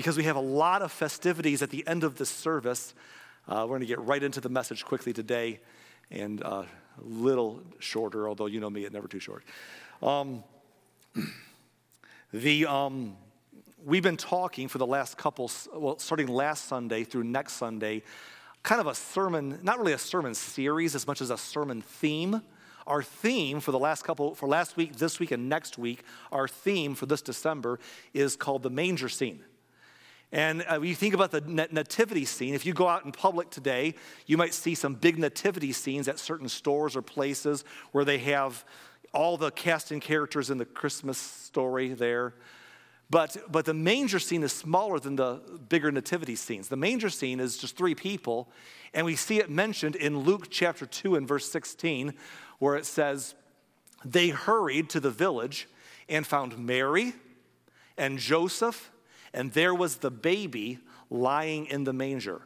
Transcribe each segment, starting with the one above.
because we have a lot of festivities at the end of this service. Uh, we're going to get right into the message quickly today and uh, a little shorter, although you know me, it's never too short. Um, the, um, we've been talking for the last couple, well, starting last Sunday through next Sunday, kind of a sermon, not really a sermon series as much as a sermon theme. Our theme for the last couple, for last week, this week, and next week, our theme for this December is called the manger scene. And uh, you think about the nativity scene, if you go out in public today, you might see some big nativity scenes at certain stores or places where they have all the cast and characters in the Christmas story there. But, but the manger scene is smaller than the bigger nativity scenes. The manger scene is just three people, and we see it mentioned in Luke chapter 2 and verse 16, where it says, They hurried to the village and found Mary and Joseph, and there was the baby lying in the manger.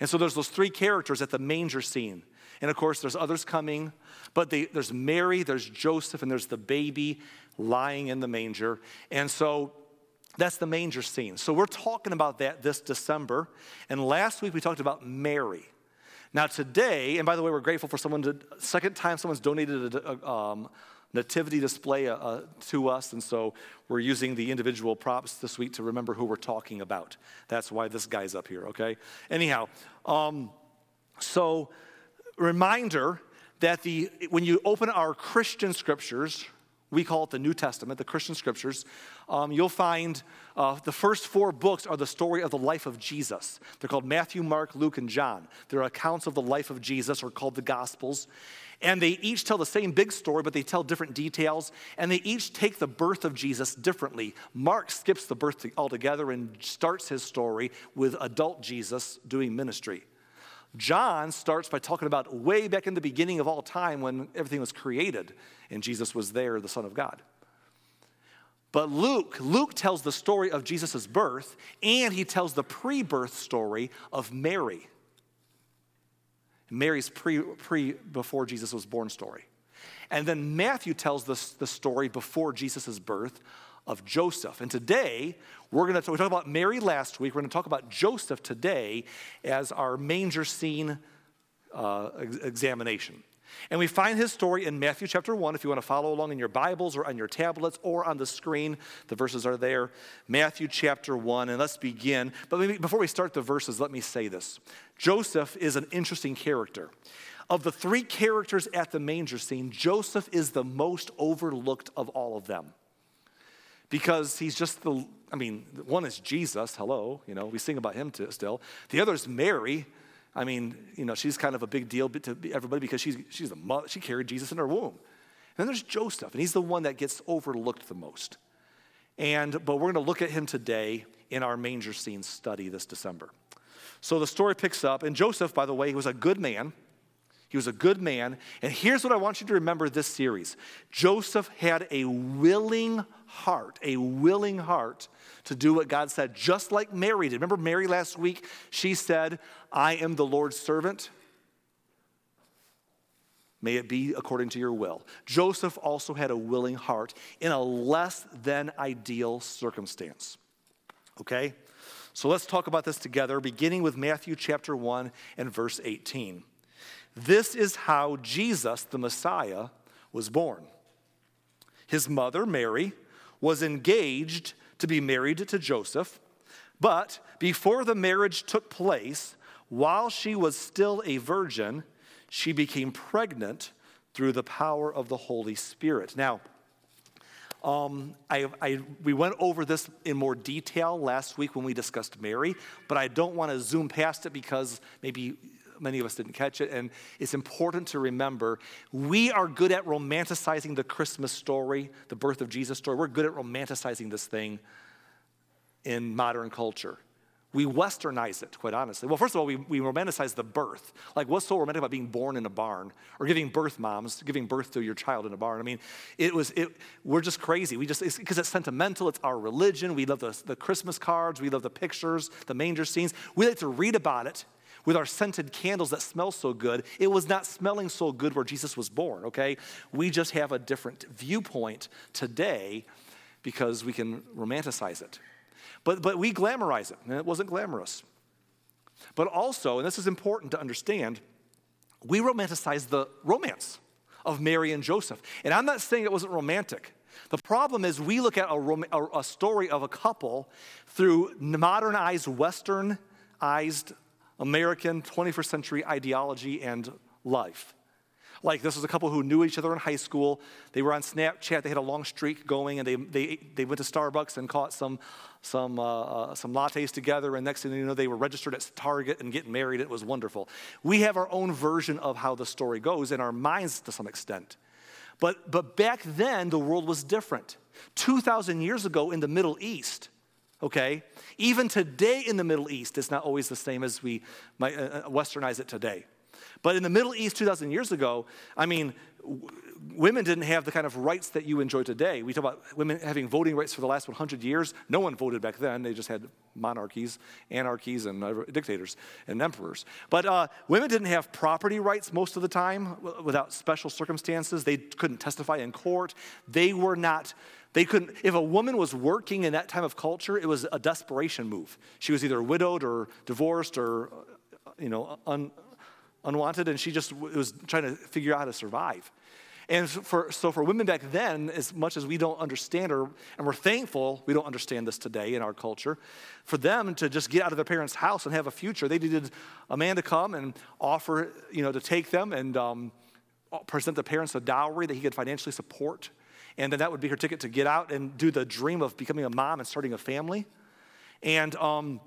And so there's those three characters at the manger scene. And of course, there's others coming, but they, there's Mary, there's Joseph, and there's the baby lying in the manger. And so that's the manger scene. So we're talking about that this December. And last week we talked about Mary. Now today, and by the way, we're grateful for someone to second time someone's donated a, um, nativity display uh, to us, and so we're using the individual props this week to remember who we're talking about. That's why this guy's up here. Okay. Anyhow, um, so reminder that the when you open our Christian scriptures, we call it the New Testament, the Christian scriptures, um, you'll find uh, the first four books are the story of the life of Jesus. They're called Matthew, Mark, Luke, and John. They're accounts of the life of Jesus, or called the Gospels. And they each tell the same big story, but they tell different details. And they each take the birth of Jesus differently. Mark skips the birth altogether and starts his story with adult Jesus doing ministry. John starts by talking about way back in the beginning of all time when everything was created and Jesus was there, the Son of God. But Luke, Luke tells the story of Jesus' birth and he tells the pre birth story of Mary. Mary's pre, pre before Jesus was born story. And then Matthew tells the, the story before Jesus' birth of Joseph. And today, we're going to we talked about Mary last week. We're going to talk about Joseph today as our manger scene uh, examination. And we find his story in Matthew chapter 1. If you want to follow along in your Bibles or on your tablets or on the screen, the verses are there. Matthew chapter 1. And let's begin. But maybe before we start the verses, let me say this Joseph is an interesting character. Of the three characters at the manger scene, Joseph is the most overlooked of all of them because he's just the, I mean, one is Jesus, hello, you know, we sing about him still. The other is Mary. I mean, you know, she's kind of a big deal to everybody because she's, she's the mother, she carried Jesus in her womb. And then there's Joseph, and he's the one that gets overlooked the most. And, but we're going to look at him today in our manger scene study this December. So the story picks up, and Joseph, by the way, he was a good man. He was a good man. And here's what I want you to remember this series Joseph had a willing heart, a willing heart to do what God said, just like Mary did. Remember Mary last week? She said, I am the Lord's servant. May it be according to your will. Joseph also had a willing heart in a less than ideal circumstance. Okay? So let's talk about this together, beginning with Matthew chapter 1 and verse 18. This is how Jesus, the Messiah, was born. His mother, Mary, was engaged to be married to Joseph, but before the marriage took place, while she was still a virgin, she became pregnant through the power of the Holy Spirit. Now, um, I, I, we went over this in more detail last week when we discussed Mary, but I don't want to zoom past it because maybe many of us didn't catch it. And it's important to remember we are good at romanticizing the Christmas story, the birth of Jesus story. We're good at romanticizing this thing in modern culture. We westernize it, quite honestly. Well, first of all, we, we romanticize the birth. Like, what's so romantic about being born in a barn or giving birth, moms, giving birth to your child in a barn? I mean, it was, it, we're just crazy. We just, because it's, it's, sentimental, it's our religion. We love the, the Christmas cards, we love the pictures, the manger scenes. We like to read about it with our scented candles that smell so good. It was not smelling so good where Jesus was born, okay? We just have a different viewpoint today because we can romanticize it. But, but we glamorize it, and it wasn't glamorous. But also, and this is important to understand, we romanticize the romance of Mary and Joseph. And I'm not saying it wasn't romantic. The problem is we look at a, rom- a story of a couple through modernized, westernized American 21st century ideology and life. Like this was a couple who knew each other in high school. They were on Snapchat. They had a long streak going, and they, they, they went to Starbucks and caught some, some, uh, uh, some lattes together. And next thing you know, they were registered at Target and getting married. It was wonderful. We have our own version of how the story goes in our minds to some extent. But, but back then, the world was different. 2,000 years ago in the Middle East, okay, even today in the Middle East, it's not always the same as we might uh, uh westernize it today. But in the Middle East 2,000 years ago, I mean, women didn't have the kind of rights that you enjoy today. We talk about women having voting rights for the last 100 years. No one voted back then. They just had monarchies, anarchies, and dictators and emperors. But uh, women didn't have property rights most of the time without special circumstances. They couldn't testify in court. They were not. They couldn't, if a woman was working in that time of culture, it was a desperation move. She was either widowed or divorced or, you know, un, unwanted, and she just was trying to figure out how to survive. And for, so for women back then, as much as we don't understand or, and we're thankful we don't understand this today in our culture, for them to just get out of their parents' house and have a future, they needed a man to come and offer, you know, to take them and um, present the parents a dowry that he could financially support. And then that would be her ticket to get out and do the dream of becoming a mom and starting a family. And um,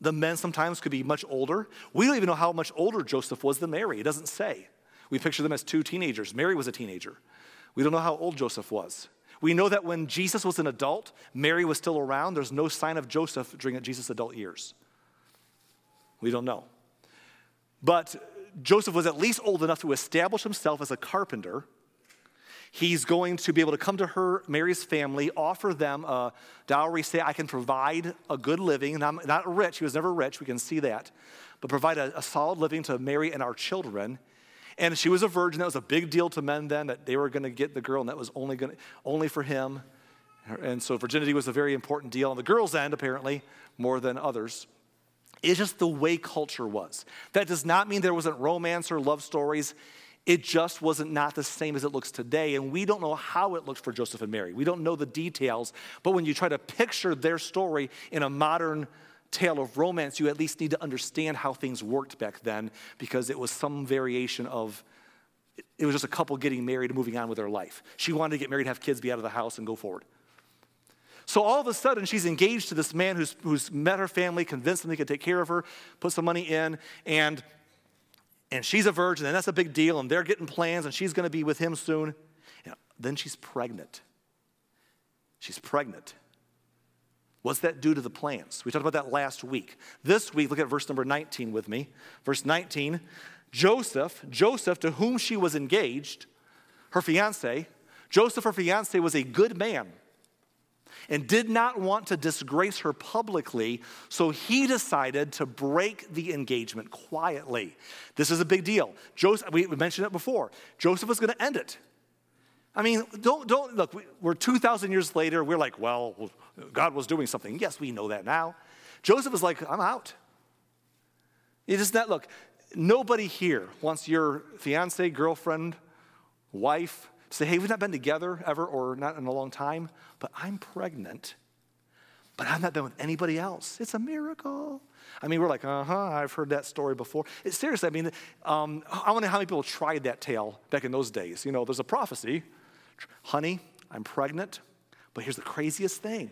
the men sometimes could be much older. We don't even know how much older Joseph was than Mary. It doesn't say. We picture them as two teenagers. Mary was a teenager. We don't know how old Joseph was. We know that when Jesus was an adult, Mary was still around. There's no sign of Joseph during Jesus' adult years. We don't know. But Joseph was at least old enough to establish himself as a carpenter He's going to be able to come to her, Mary's family, offer them a dowry, say, I can provide a good living. And I'm not rich, he was never rich, we can see that, but provide a, a solid living to Mary and our children. And she was a virgin. That was a big deal to men then that they were going to get the girl, and that was only, going only for him. And so virginity was a very important deal on the girl's end, apparently, more than others. It's just the way culture was. That does not mean there wasn't romance or love stories. It just wasn't not the same as it looks today. And we don't know how it looked for Joseph and Mary. We don't know the details. But when you try to picture their story in a modern tale of romance, you at least need to understand how things worked back then because it was some variation of it was just a couple getting married and moving on with their life. She wanted to get married, have kids, be out of the house, and go forward. So all of a sudden, she's engaged to this man who's, who's met her family, convinced them he could take care of her, put some money in, and and she's a virgin, and that's a big deal, and they're getting plans, and she's going to be with him soon. then she's pregnant. She's pregnant. What's that due to the plans? We talked about that last week. This week, look at verse number 19 with me. Verse 19 Joseph, Joseph, to whom she was engaged, her fiance, Joseph, her fiance, was a good man and did not want to disgrace her publicly, so he decided to break the engagement quietly. This is a big deal. Joseph, we mentioned it before. Joseph was going to end it. I mean, don't, don't look, we're 2,000 years later, we're like, well, God was doing something. Yes, we know that now. Joseph was like, I'm out. It is not, look, nobody here wants your fiance, girlfriend, wife, say, hey, we've not been together ever or not in a long time, but I'm pregnant, but I've not been with anybody else. It's a miracle. I mean, we're like, uh huh, I've heard that story before. It's seriously, I mean, um, I wonder how many people tried that tale back in those days. You know, there's a prophecy honey, I'm pregnant, but here's the craziest thing.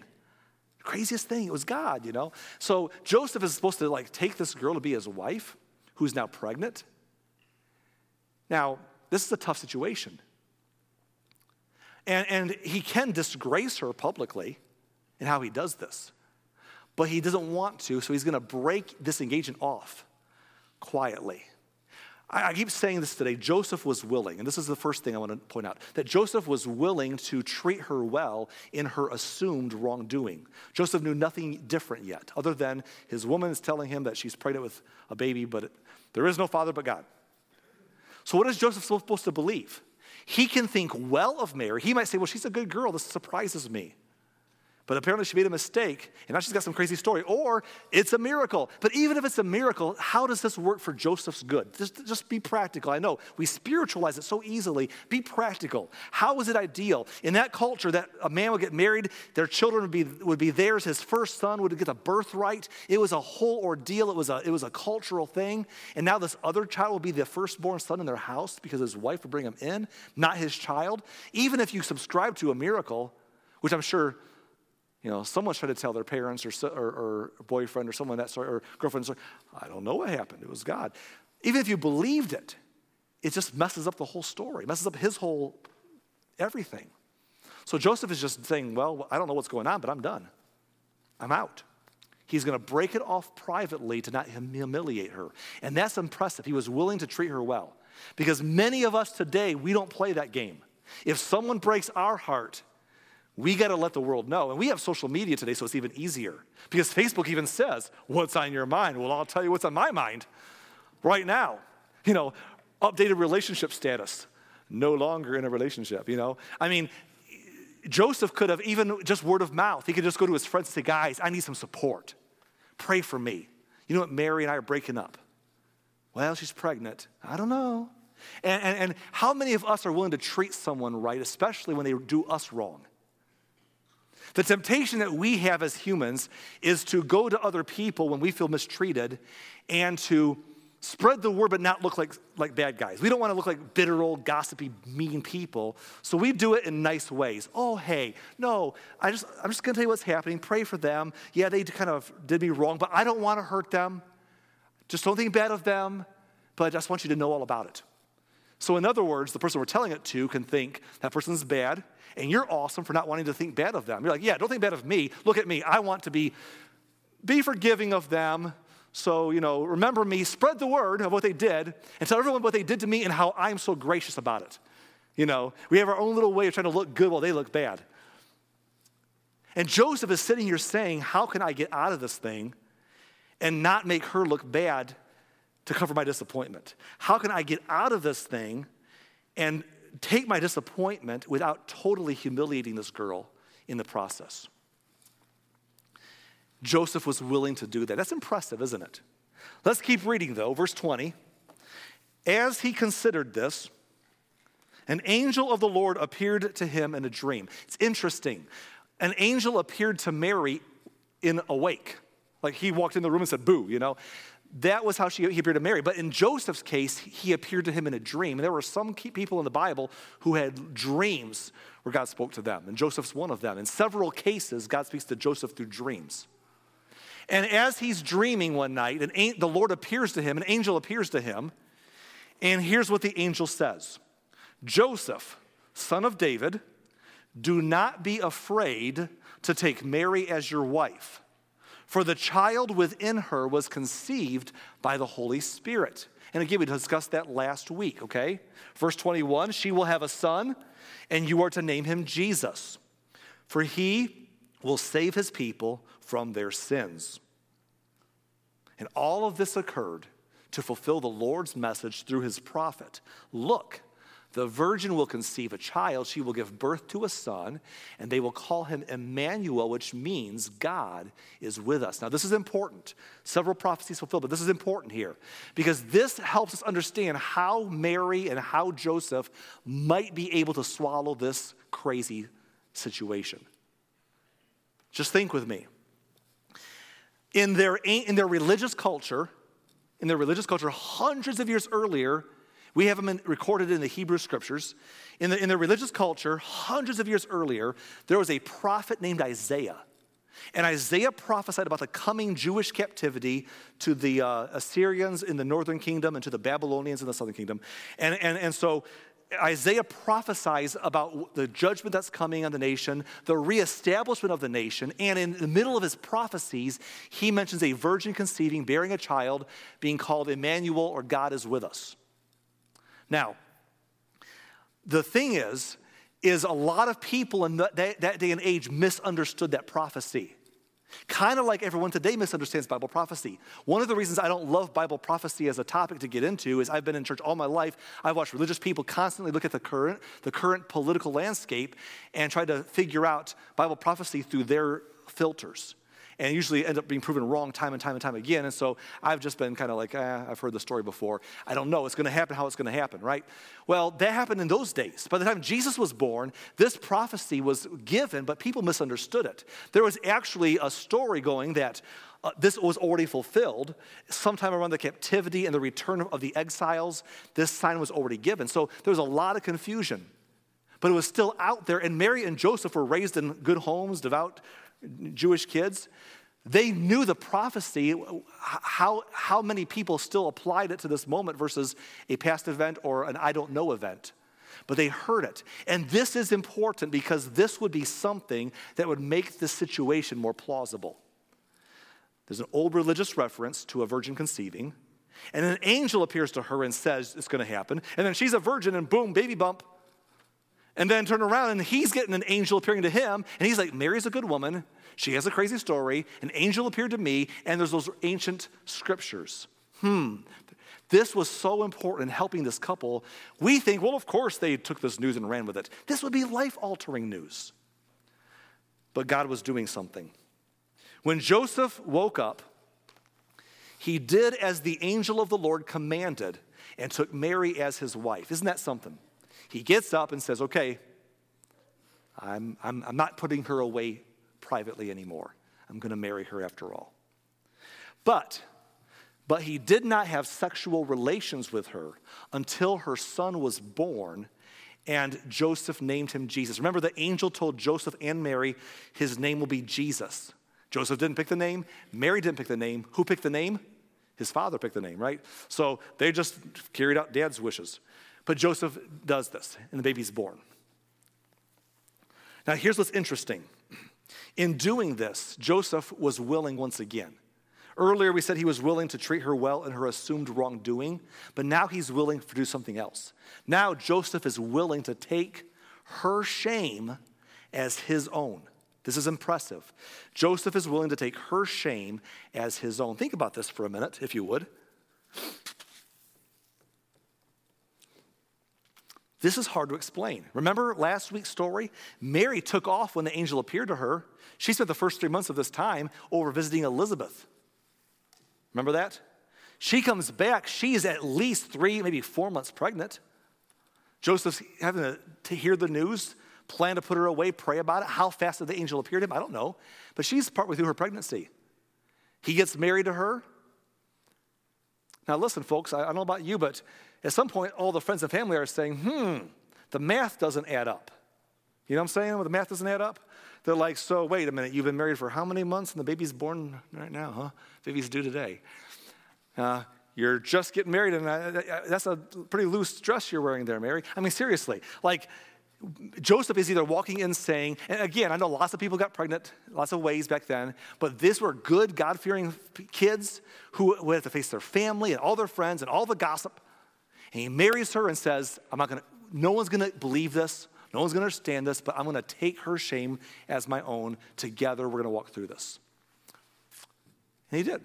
The craziest thing, it was God, you know? So Joseph is supposed to like take this girl to be his wife, who's now pregnant. Now, this is a tough situation and, and he can disgrace her publicly in how he does this. But he doesn't want to, so he's going to break this engagement off quietly. I, keep saying this today. Joseph was willing, and this is the first thing I want to point out that Joseph was willing to treat her well in her assumed wrongdoing. Joseph knew nothing different yet, other than his woman is telling him that she's pregnant with a baby, but there is no father but God. So, what is Joseph supposed to believe? He can think well of Mary. He might say, Well, she's a good girl. This surprises me. But apparently she made a mistake, and now she's got some crazy story. Or it's a miracle. But even if it's a miracle, how does this work for Joseph's good? Just, just be practical. I know we spiritualize it so easily. Be practical. How is it ideal? In that culture, that a man would get married, their children would be, would be theirs, his first son would get a birthright. It was a whole ordeal, it was a, it was a cultural thing. And now this other child will be the firstborn son in their house because his wife would bring him in, not his child. Even if you subscribe to a miracle, which I'm sure you know, someone's trying to tell their parents or, or, or boyfriend or someone that sort or girlfriend, I don't know what happened. It was God. Even if you believed it, it just messes up the whole story, messes up his whole everything. So Joseph is just saying, Well, I don't know what's going on, but I'm done. I'm out. He's going to break it off privately to not humiliate her. And that's impressive. He was willing to treat her well. Because many of us today, we don't play that game. If someone breaks our heart, we got to let the world know. And we have social media today, so it's even easier. Because Facebook even says, What's on your mind? Well, I'll tell you what's on my mind right now. You know, updated relationship status, no longer in a relationship, you know? I mean, Joseph could have even just word of mouth, he could just go to his friends and say, Guys, I need some support. Pray for me. You know what? Mary and I are breaking up. Well, she's pregnant. I don't know. And, and, and how many of us are willing to treat someone right, especially when they do us wrong? The temptation that we have as humans is to go to other people when we feel mistreated and to spread the word but not look like, like bad guys. We don't want to look like bitter old gossipy mean people. So we do it in nice ways. Oh, hey, no, I just I'm just going to tell you what's happening. Pray for them. Yeah, they kind of did me wrong, but I don't want to hurt them. Just don't think bad of them, but I just want you to know all about it. So in other words, the person we're telling it to can think that person's bad and you're awesome for not wanting to think bad of them. You're like, yeah, don't think bad of me. Look at me. I want to be, be forgiving of them. So, you know, remember me, spread the word of what they did, and tell everyone what they did to me and how I'm so gracious about it. You know, we have our own little way of trying to look good while they look bad. And Joseph is sitting here saying, How can I get out of this thing and not make her look bad to cover my disappointment? How can I get out of this thing and take my disappointment without totally humiliating this girl in the process. Joseph was willing to do that. That's impressive, isn't it? Let's keep reading, though. Verse 20. As he considered this, an angel of the Lord appeared to him in a dream. It's interesting. An angel appeared to Mary in awake. Like he walked in the room and said, Boo, you know. That was how she, he appeared to Mary. But in Joseph's case, he appeared to him in a dream. And there were some people in the Bible who had dreams where God spoke to them. And Joseph's one of them. In several cases, God speaks to Joseph through dreams. And as he's dreaming one night, an, the Lord appears to him, an angel appears to him. And here's what the angel says Joseph, son of David, do not be afraid to take Mary as your wife for the child within her was conceived by the Holy Spirit. And again, we discussed that last week, okay? Verse 21 She will have a son, and you are to name him Jesus, for he will save his people from their sins. And all of this occurred to fulfill the Lord's message through his prophet. Look, the virgin will conceive a child, she will give birth to a son, and they will call him Emmanuel, which means God is with us. Now, this is important. Several prophecies fulfilled, but this is important here because this helps us understand how Mary and how Joseph might be able to swallow this crazy situation. Just think with me. In their, in their religious culture, in their religious culture, hundreds of years earlier, we have them recorded in the Hebrew scriptures. In the, in the religious culture, hundreds of years earlier, there was a prophet named Isaiah. And Isaiah prophesied about the coming Jewish captivity to the uh, Assyrians in the northern kingdom and to the Babylonians in the southern kingdom. And, and, and so Isaiah prophesies about the judgment that's coming on the nation, the reestablishment of the nation, and in the middle of his prophecies, he mentions a virgin conceiving, bearing a child, being called Emmanuel or God is with us. Now, the thing is, is a lot of people in that, that day and age misunderstood that prophecy. Kind of like everyone today misunderstands Bible prophecy. One of the reasons I don't love Bible prophecy as a topic to get into is I've been in church all my life. I've watched religious people constantly look at the current, the current political landscape and try to figure out Bible prophecy through their filters and usually end up being proven wrong time and time and time again. And so I've just been kind of like, eh, I've heard the story before. I don't know. It's going to happen how it's going to happen, right? Well, that happened in those days. By the time Jesus was born, this prophecy was given, but people misunderstood it. There was actually a story going that uh, this was already fulfilled. Sometime around the captivity and the return of the exiles, this sign was already given. So there was a lot of confusion. But it was still out there, and Mary and Joseph were raised in good homes, devout Jewish kids, they knew the prophecy, how, how many people still applied it to this moment versus a past event or an I don't know event. But they heard it. And this is important because this would be something that would make the situation more plausible. There's an old religious reference to a virgin conceiving, and an angel appears to her and says it's going to happen. And then she's a virgin, and boom, baby bump. And then turn around and he's getting an angel appearing to him. And he's like, Mary's a good woman. She has a crazy story. An angel appeared to me. And there's those ancient scriptures. Hmm. This was so important in helping this couple. We think, well, of course they took this news and ran with it. This would be life altering news. But God was doing something. When Joseph woke up, he did as the angel of the Lord commanded and took Mary as his wife. Isn't that something? He gets up and says, Okay, I'm, I'm, I'm not putting her away privately anymore. I'm going to marry her after all. But, but he did not have sexual relations with her until her son was born and Joseph named him Jesus. Remember, the angel told Joseph and Mary his name will be Jesus. Joseph didn't pick the name, Mary didn't pick the name. Who picked the name? His father picked the name, right? So they just carried out dad's wishes. But Joseph does this, and the baby's born. Now, here's what's interesting. In doing this, Joseph was willing once again. Earlier, we said he was willing to treat her well in her assumed wrongdoing, but now he's willing to do something else. Now, Joseph is willing to take her shame as his own. This is impressive. Joseph is willing to take her shame as his own. Think about this for a minute, if you would. This is hard to explain. Remember last week's story? Mary took off when the angel appeared to her. She spent the first three months of this time over visiting Elizabeth. Remember that? She comes back. She's at least three, maybe four months pregnant. Joseph's having to, hear the news, plan to put her away, pray about it. How fast did the angel appear to him? I don't know. But she's partway through her pregnancy. He gets married to her. Now, listen, folks, I don't know about you, but at some point, all the friends and family are saying, hmm, the math doesn't add up. You know what I'm saying? The math doesn't add up. They're like, so wait a minute, you've been married for how many months and the baby's born right now, huh? Baby's due today. Uh, you're just getting married, and uh, that's a pretty loose dress you're wearing there, Mary. I mean, seriously, like, Joseph is either walking in saying, and again, I know lots of people got pregnant, lots of ways back then, but these were good, God fearing kids who would have to face their family and all their friends and all the gossip. And he marries her and says, I'm not gonna, no one's gonna believe this, no one's gonna understand this, but I'm gonna take her shame as my own. Together, we're gonna walk through this. And he did.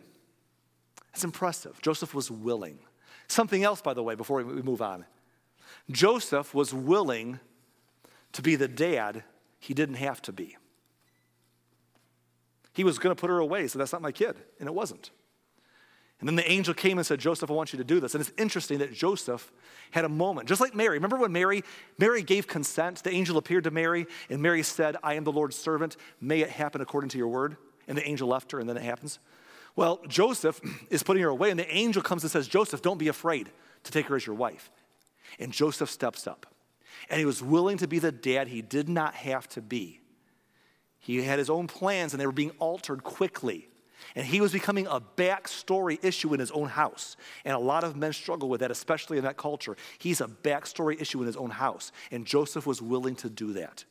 It's impressive. Joseph was willing. Something else, by the way, before we move on. Joseph was willing to be the dad he didn't have to be. He was going to put her away, so that's not my kid, and it wasn't. And then the angel came and said, Joseph, I want you to do this. And it's interesting that Joseph had a moment, just like Mary. Remember when Mary, Mary gave consent? The angel appeared to Mary, and Mary said, I am the Lord's servant. May it happen according to your word. And the angel left her, and then it happens. Well, Joseph is putting her away, and the angel comes and says, Joseph, don't be afraid to take her as your wife. And Joseph steps up. And he was willing to be the dad he did not have to be. He had his own plans, and they were being altered quickly. And he was becoming a backstory issue in his own house. And a lot of men struggle with that, especially in that culture. He's a backstory issue in his own house. And Joseph was willing to do that.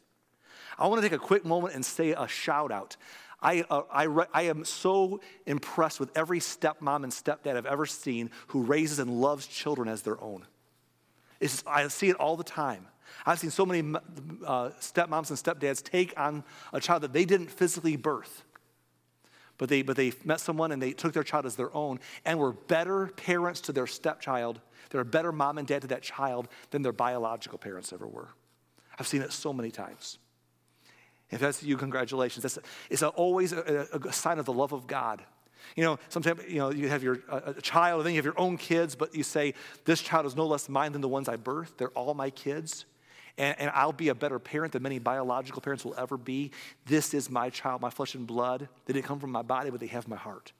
I want to take a quick moment and say a shout out. I, uh, I, re- I am so impressed with every stepmom and stepdad I've ever seen who raises and loves children as their own. It's, I see it all the time. I've seen so many uh, stepmoms and stepdads take on a child that they didn't physically birth but they, but they met someone and they took their child as their own and were better parents to their stepchild. They're a better mom and dad to that child than their biological parents ever were. I've seen it so many times. If that's you, congratulations. That's, it's a, always a, a, sign of the love of God. You know, sometimes you know you have your a, child, and then you have your own kids, but you say, "This child is no less mine than the ones I birthed. They're all my kids." And, and I'll be a better parent than many biological parents will ever be. This is my child, my flesh and blood. They didn't come from my body, but they have my heart.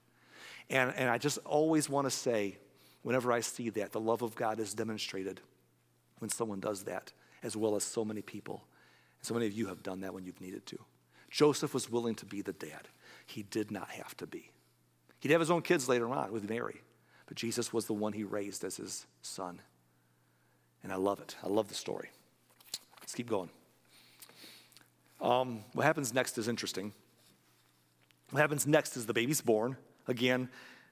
And, and I just always want to say, whenever I see that, the love of God is demonstrated when someone does that, as well as so many people. And so many of you have done that when you've needed to. Joseph was willing to be the dad, he did not have to be. He'd have his own kids later on with Mary, but Jesus was the one he raised as his son. And I love it. I love the story. Let's keep going. Um, what happens next is interesting. What happens next is the baby's born. Again,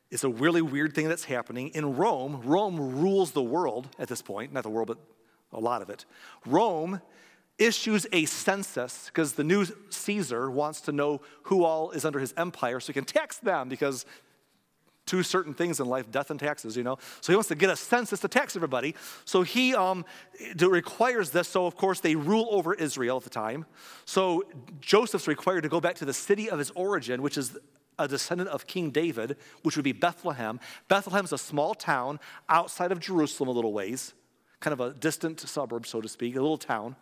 it's a really weird thing that's happening. In Rome, Rome rules the world at this point, not the world, but a lot of it. Rome issues a census because the new Caesar wants to know who all is under his empire so he can tax them because two certain things in life death and taxes you know? So he wants to get a census to tax everybody. So he um, requires this. So of course they rule over israel at the time. So joseph's required to go back to the city of his origin which is a descendant of king david which would be bethlehem. Bethlehem's a small town outside of jerusalem a little ways kind of a distant suburb so to speak a little town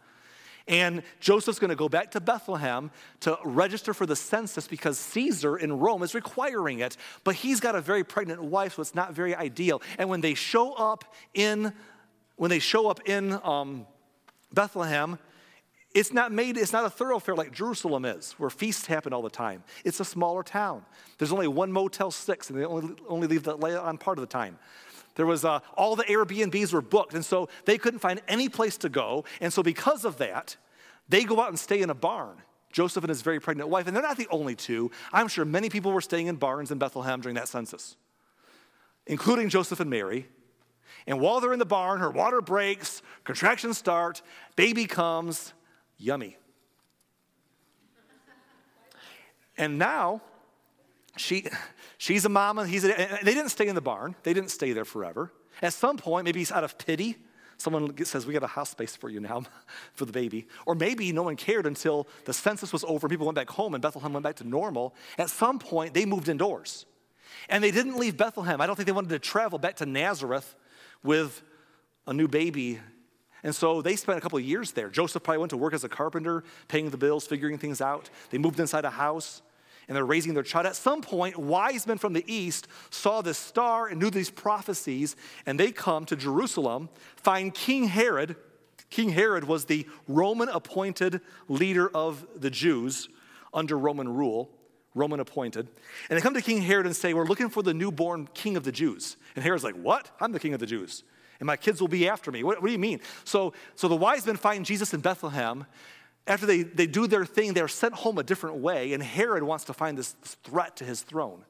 and Joseph's going to go back to Bethlehem to register for the census because Caesar in Rome is requiring it. But he's got a very pregnant wife, so it's not very ideal. And when they show up in, when they show up in um, Bethlehem, it's not made, it's not a thoroughfare like Jerusalem is, where feasts happen all the time. It's a smaller town. There's only one Motel 6, and they only, only leave that on part of the time. There was uh, all the Airbnbs were booked, and so they couldn't find any place to go. And so, because of that, they go out and stay in a barn. Joseph and his very pregnant wife, and they're not the only two. I'm sure many people were staying in barns in Bethlehem during that census, including Joseph and Mary. And while they're in the barn, her water breaks, contractions start, baby comes, yummy. And now she, she's a mama. He's a, they didn't stay in the barn. They didn't stay there forever. At some point, maybe he's out of pity. Someone says, We got a house space for you now for the baby. Or maybe no one cared until the census was over, and people went back home, and Bethlehem went back to normal. At some point, they moved indoors. And they didn't leave Bethlehem. I don't think they wanted to travel back to Nazareth with a new baby. And so they spent a couple of years there. Joseph probably went to work as a carpenter, paying the bills, figuring things out. They moved inside a house and they're raising their child. At some point, wise men from the east saw this star and knew these prophecies, and they come to Jerusalem, find King Herod. King Herod was the Roman appointed leader of the Jews under Roman rule, Roman appointed. And they come to King Herod and say, We're looking for the newborn king of the Jews. And Herod's like, What? I'm the king of the Jews. And my kids will be after me. What, what do you mean? So, so the wise men find Jesus in Bethlehem after they, they do their thing, they're sent home a different way, and Herod wants to find this threat to his throne.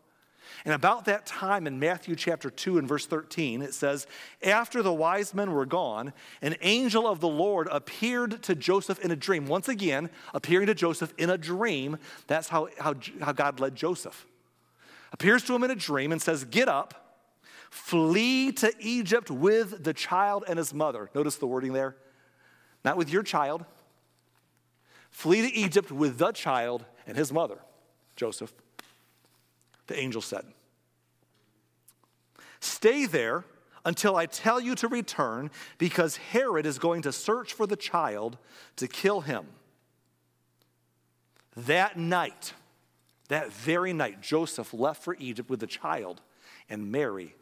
And about that time in Matthew chapter 2 and verse 13, it says, After the wise men were gone, an angel of the Lord appeared to Joseph in a dream. Once again, appearing to Joseph in a dream. That's how, how, how God led Joseph. Appears to him in a dream and says, Get up, flee to Egypt with the child and his mother. Notice the wording there. Not with your child, Flee to Egypt with the child and his mother, Joseph. The angel said, Stay there until I tell you to return, because Herod is going to search for the child to kill him. That night, that very night, Joseph left for Egypt with the child and Mary,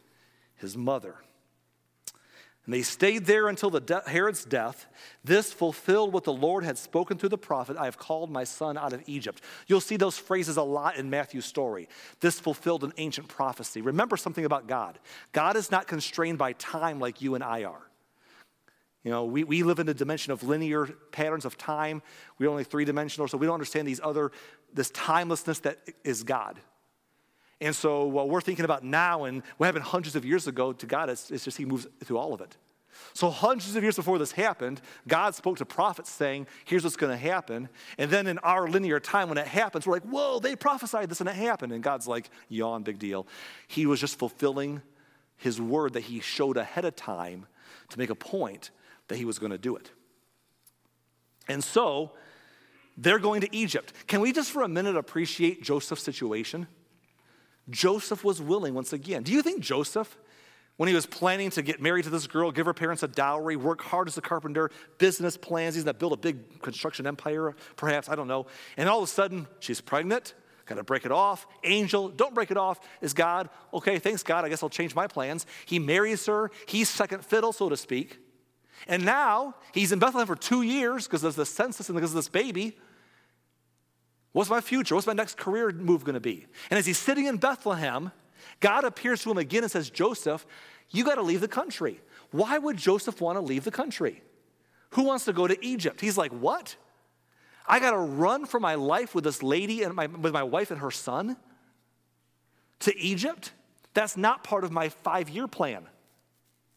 his mother. And they stayed there until the de- Herod's death. This fulfilled what the Lord had spoken through the prophet I have called my son out of Egypt. You'll see those phrases a lot in Matthew's story. This fulfilled an ancient prophecy. Remember something about God God is not constrained by time like you and I are. You know, we, we live in a dimension of linear patterns of time. We're only three dimensional, so we don't understand these other, this timelessness that is God. And so what we're thinking about now and what happened hundreds of years ago to God, it's, it's just He moves through all of it. So, hundreds of years before this happened, God spoke to prophets saying, Here's what's going to happen. And then in our linear time, when it happens, we're like, Whoa, they prophesied this and it happened. And God's like, Yawn, big deal. He was just fulfilling his word that he showed ahead of time to make a point that he was going to do it. And so, they're going to Egypt. Can we just for a minute appreciate Joseph's situation? Joseph was willing once again. Do you think Joseph, when he was planning to get married to this girl, give her parents a dowry, work hard as a carpenter, business plans, he's to build a big construction empire, perhaps, I don't know. And all of a sudden, she's pregnant, got to break it off. Angel, don't break it off. Is God, okay, thanks God, I guess I'll change my plans. He marries her, he's second fiddle, so to speak. And now he's in Bethlehem for two years because of the census and because of this baby. What's my future? What's my next career move going to be? And as he's sitting in Bethlehem, God appears to him again and says, Joseph, you got to leave the country. Why would Joseph want to leave the country? Who wants to go to Egypt? He's like, What? I got to run for my life with this lady and my, with my wife and her son to Egypt? That's not part of my five year plan.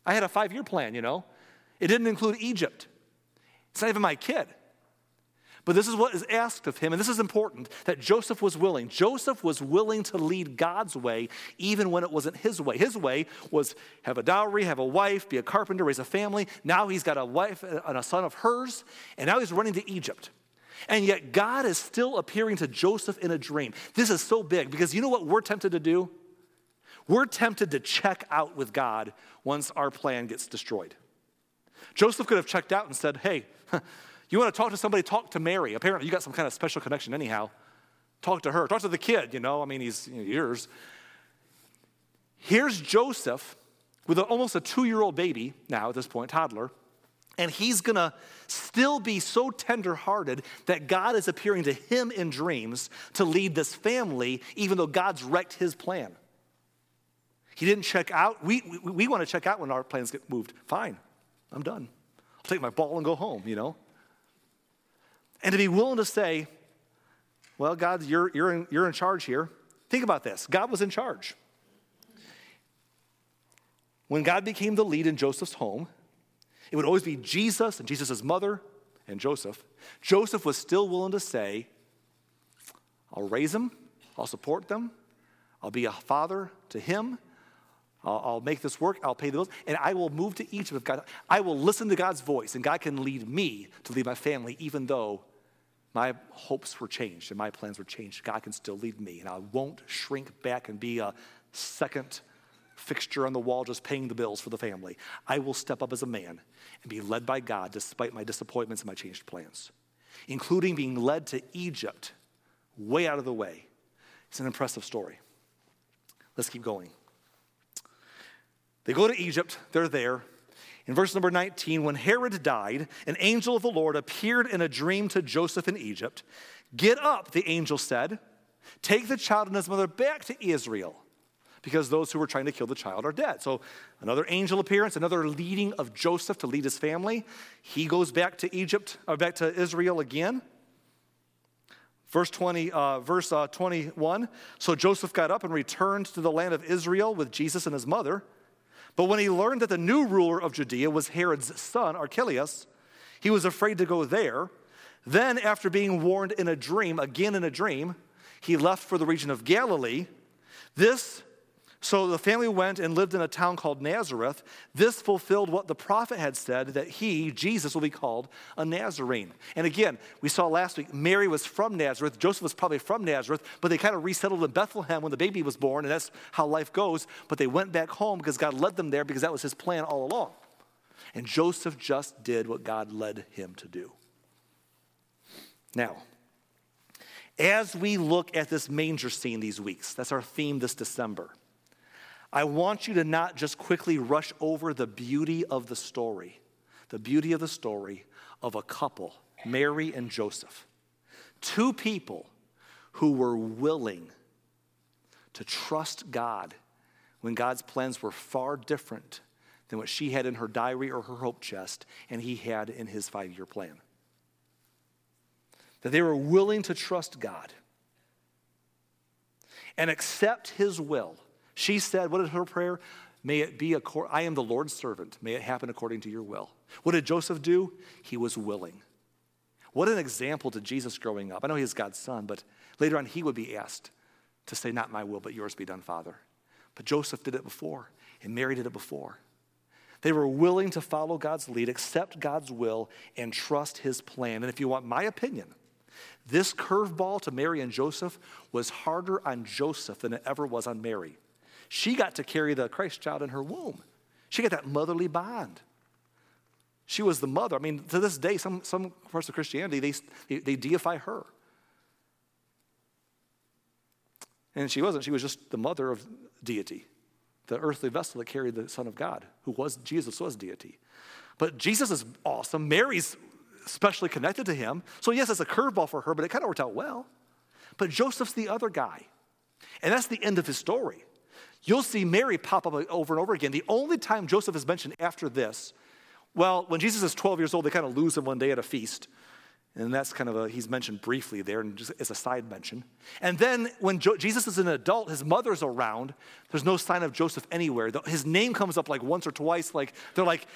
I had a five year plan, you know. It didn't include Egypt. It's not even my kid. But this is what is asked of him, and this is important that Joseph was willing. Joseph was willing to lead God's way even when it wasn't his way. His way was have a dowry, have a wife, be a carpenter, raise a family. Now he's got a wife and a son of hers, and now he's running to Egypt. And yet God is still appearing to Joseph in a dream. This is so big because you know what we're tempted to do? We're tempted to check out with God once our plan gets destroyed. Joseph could have checked out and said, Hey, You want to talk to somebody, talk to Mary. Apparently, you got some kind of special connection, anyhow. Talk to her. Talk to the kid, you know. I mean, he's you know, yours. Here's Joseph with a, almost a two year old baby now at this point, toddler. And he's gonna still be so tenderhearted that God is appearing to him in dreams to lead this family, even though God's wrecked his plan. He didn't check out. We, we, we want to check out when our plans get moved. Fine, I'm done. I'll take my ball and go home, you know? And to be willing to say, well, God, you're, you're, in, you're in charge here. Think about this God was in charge. When God became the lead in Joseph's home, it would always be Jesus and Jesus' mother and Joseph. Joseph was still willing to say, I'll raise them, I'll support them, I'll be a father to him, I'll, I'll, make this work, I'll pay the bills, and I will move to Egypt with God. I will listen to God's voice, and God can lead me to lead my family, even though my hopes were changed and my plans were changed. God can still lead me, and I won't shrink back and be a second fixture on the wall just paying the bills for the family. I will step up as a man and be led by God despite my disappointments and my changed plans, including being led to Egypt, way out of the way. It's an impressive story. Let's keep going. They go to Egypt, they're there. In verse number 19, when Herod died, an angel of the Lord appeared in a dream to Joseph in Egypt. Get up, the angel said. Take the child and his mother back to Israel, because those who were trying to kill the child are dead. So, another angel appearance, another leading of Joseph to lead his family. He goes back to Egypt, or back to Israel again. Verse 20, uh, verse uh, 21. So Joseph got up and returned to the land of Israel with Jesus and his mother. But when he learned that the new ruler of Judea was Herod's son, Archelaus, he was afraid to go there. Then, after being warned in a dream, again in a dream, he left for the region of Galilee. This so the family went and lived in a town called Nazareth. This fulfilled what the prophet had said that he, Jesus, will be called a Nazarene. And again, we saw last week, Mary was from Nazareth. Joseph was probably from Nazareth, but they kind of resettled in Bethlehem when the baby was born, and that's how life goes. But they went back home because God led them there because that was his plan all along. And Joseph just did what God led him to do. Now, as we look at this manger scene these weeks, that's our theme this December. I want you to not just quickly rush over the beauty of the story, the beauty of the story of a couple, Mary and Joseph. Two people who were willing to trust God when God's plans were far different than what she had in her diary or her hope chest and he had in his five year plan. That they were willing to trust God and accept his will she said, What is her prayer? May it be, I am the Lord's servant. May it happen according to your will. What did Joseph do? He was willing. What an example to Jesus growing up. I know he is God's son, but later on he would be asked to say, Not my will, but yours be done, Father. But Joseph did it before, and Mary did it before. They were willing to follow God's lead, accept God's will, and trust his plan. And if you want my opinion, this curveball to Mary and Joseph was harder on Joseph than it ever was on Mary. She got to carry the Christ child in her womb. She got that motherly bond. She was the mother. I mean, to this day, some, some parts of Christianity, they, they, deify her. And she wasn't. She was just the mother of deity, the earthly vessel that carried the Son of God, who was Jesus was deity. But Jesus is awesome. Mary's especially connected to him. So, yes, it's a curveball for her, but it kind of worked out well. But Joseph's the other guy. And that's the end of his story. You'll see Mary pop up over and over again. The only time Joseph is mentioned after this, well, when Jesus is 12 years old, they kind of lose him one day at a feast. And that's kind of a, he's mentioned briefly there and just as a side mention. And then when jo- Jesus is an adult, his mother's around. There's no sign of Joseph anywhere. His name comes up like once or twice. Like, they're like,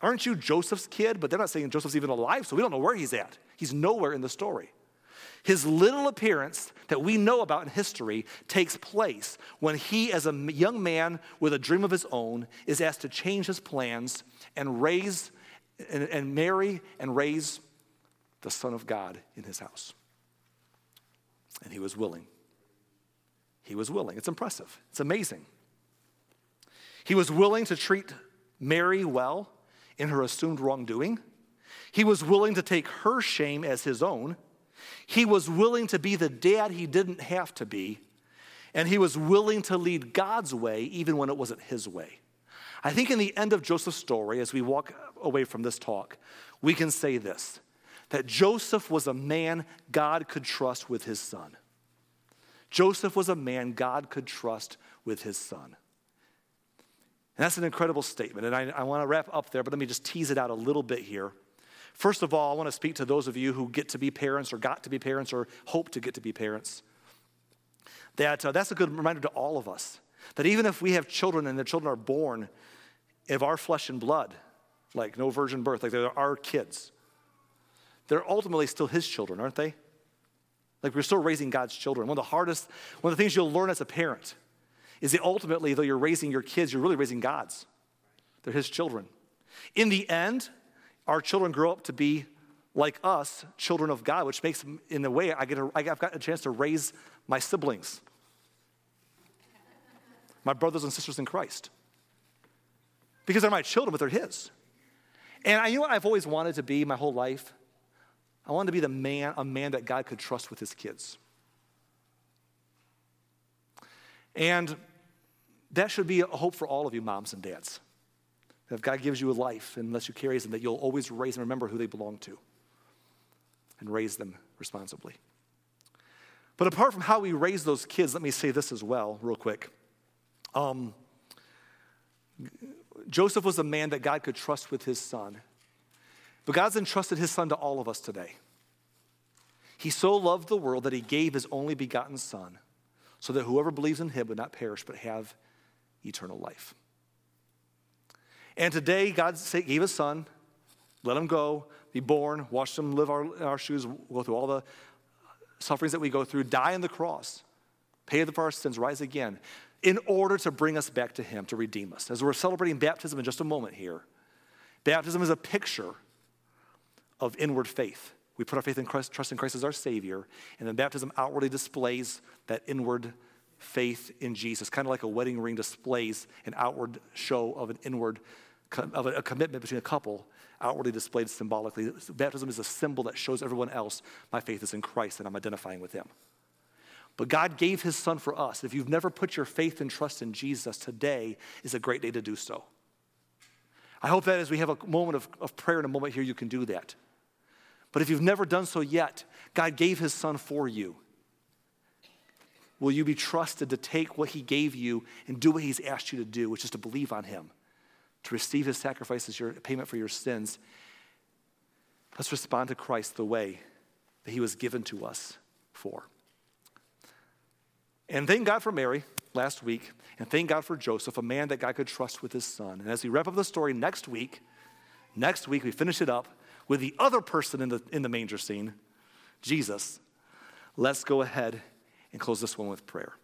aren't you Joseph's kid? But they're not saying Joseph's even alive, so we don't know where he's at. He's nowhere in the story. His little appearance that we know about in history takes place when he, as a young man with a dream of his own, is asked to change his plans and raise and, and marry and raise the Son of God in his house. And he was willing. He was willing. It's impressive, it's amazing. He was willing to treat Mary well in her assumed wrongdoing. He was willing to take her shame as his own. He was willing to be the dad he didn't have to be, and he was willing to lead God's way even when it wasn't his way. I think in the end of Joseph's story, as we walk away from this talk, we can say this that Joseph was a man God could trust with his son. Joseph was a man God could trust with his son. And that's an incredible statement. And I, I want to wrap up there, but let me just tease it out a little bit here. First of all, I want to speak to those of you who get to be parents or got to be parents or hope to get to be parents. That uh, that's a good reminder to all of us that even if we have children and the children are born of our flesh and blood, like no virgin birth, like they're our kids, they're ultimately still his children, aren't they? Like we're still raising God's children. One of the hardest, one of the things you'll learn as a parent is that ultimately, though you're raising your kids, you're really raising God's. They're his children. In the end, our children grow up to be like us, children of God, which makes, in a way, I get a, I've got a chance to raise my siblings, my brothers and sisters in Christ. Because they're my children, but they're His. And I, you know what I've always wanted to be my whole life? I wanted to be the man, a man that God could trust with his kids. And that should be a hope for all of you, moms and dads. If God gives you a life, unless you carry them, that you'll always raise and remember who they belong to and raise them responsibly. But apart from how we raise those kids, let me say this as well, real quick. Um, Joseph was a man that God could trust with his son. But God's entrusted his son to all of us today. He so loved the world that he gave his only begotten son so that whoever believes in him would not perish but have eternal life. And today, God gave his son, let him go, be born, watch him live our, our shoes, go through all the sufferings that we go through, die on the cross, pay for our sins, rise again, in order to bring us back to him, to redeem us. As we're celebrating baptism in just a moment here, baptism is a picture of inward faith. We put our faith in Christ, trust in Christ as our Savior, and then baptism outwardly displays that inward faith in Jesus, kind of like a wedding ring displays an outward show of an inward, of a, commitment between a couple, outwardly displayed symbolically. Baptism is a symbol that shows everyone else my faith is in Christ and I'm identifying with Him. But God gave His Son for us. If you've never put your faith and trust in Jesus, today is a great day to do so. I hope that as we have a moment of, of prayer in a moment here, you can do that. But if you've never done so yet, God gave His Son for you will you be trusted to take what he gave you and do what he's asked you to do, which is to believe on him, to receive his sacrifice as your payment for your sins? Let's respond to Christ the way that he was given to us for. And thank God for Mary. last week, and thank God for Joseph, a man that God could trust with his son. And as we wrap up the story next week, next week we finish it up with the other person in the, in the manger scene, Jesus. Let's go ahead and close this one with prayer.